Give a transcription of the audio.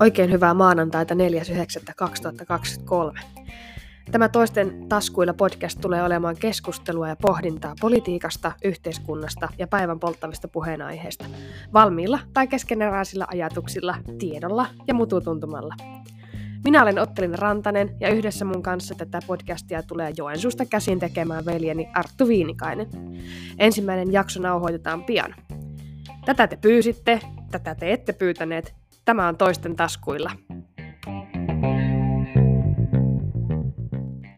Oikein hyvää maanantaita 4.9.2023. Tämä toisten taskuilla podcast tulee olemaan keskustelua ja pohdintaa politiikasta, yhteiskunnasta ja päivän polttavista puheenaiheista. Valmiilla tai keskeneräisillä ajatuksilla, tiedolla ja mututuntumalla. Minä olen Ottelin Rantanen ja yhdessä mun kanssa tätä podcastia tulee Joensuusta käsin tekemään veljeni Arttu Viinikainen. Ensimmäinen jakso nauhoitetaan pian. Tätä te pyysitte, tätä te ette pyytäneet, Tämä on toisten taskuilla.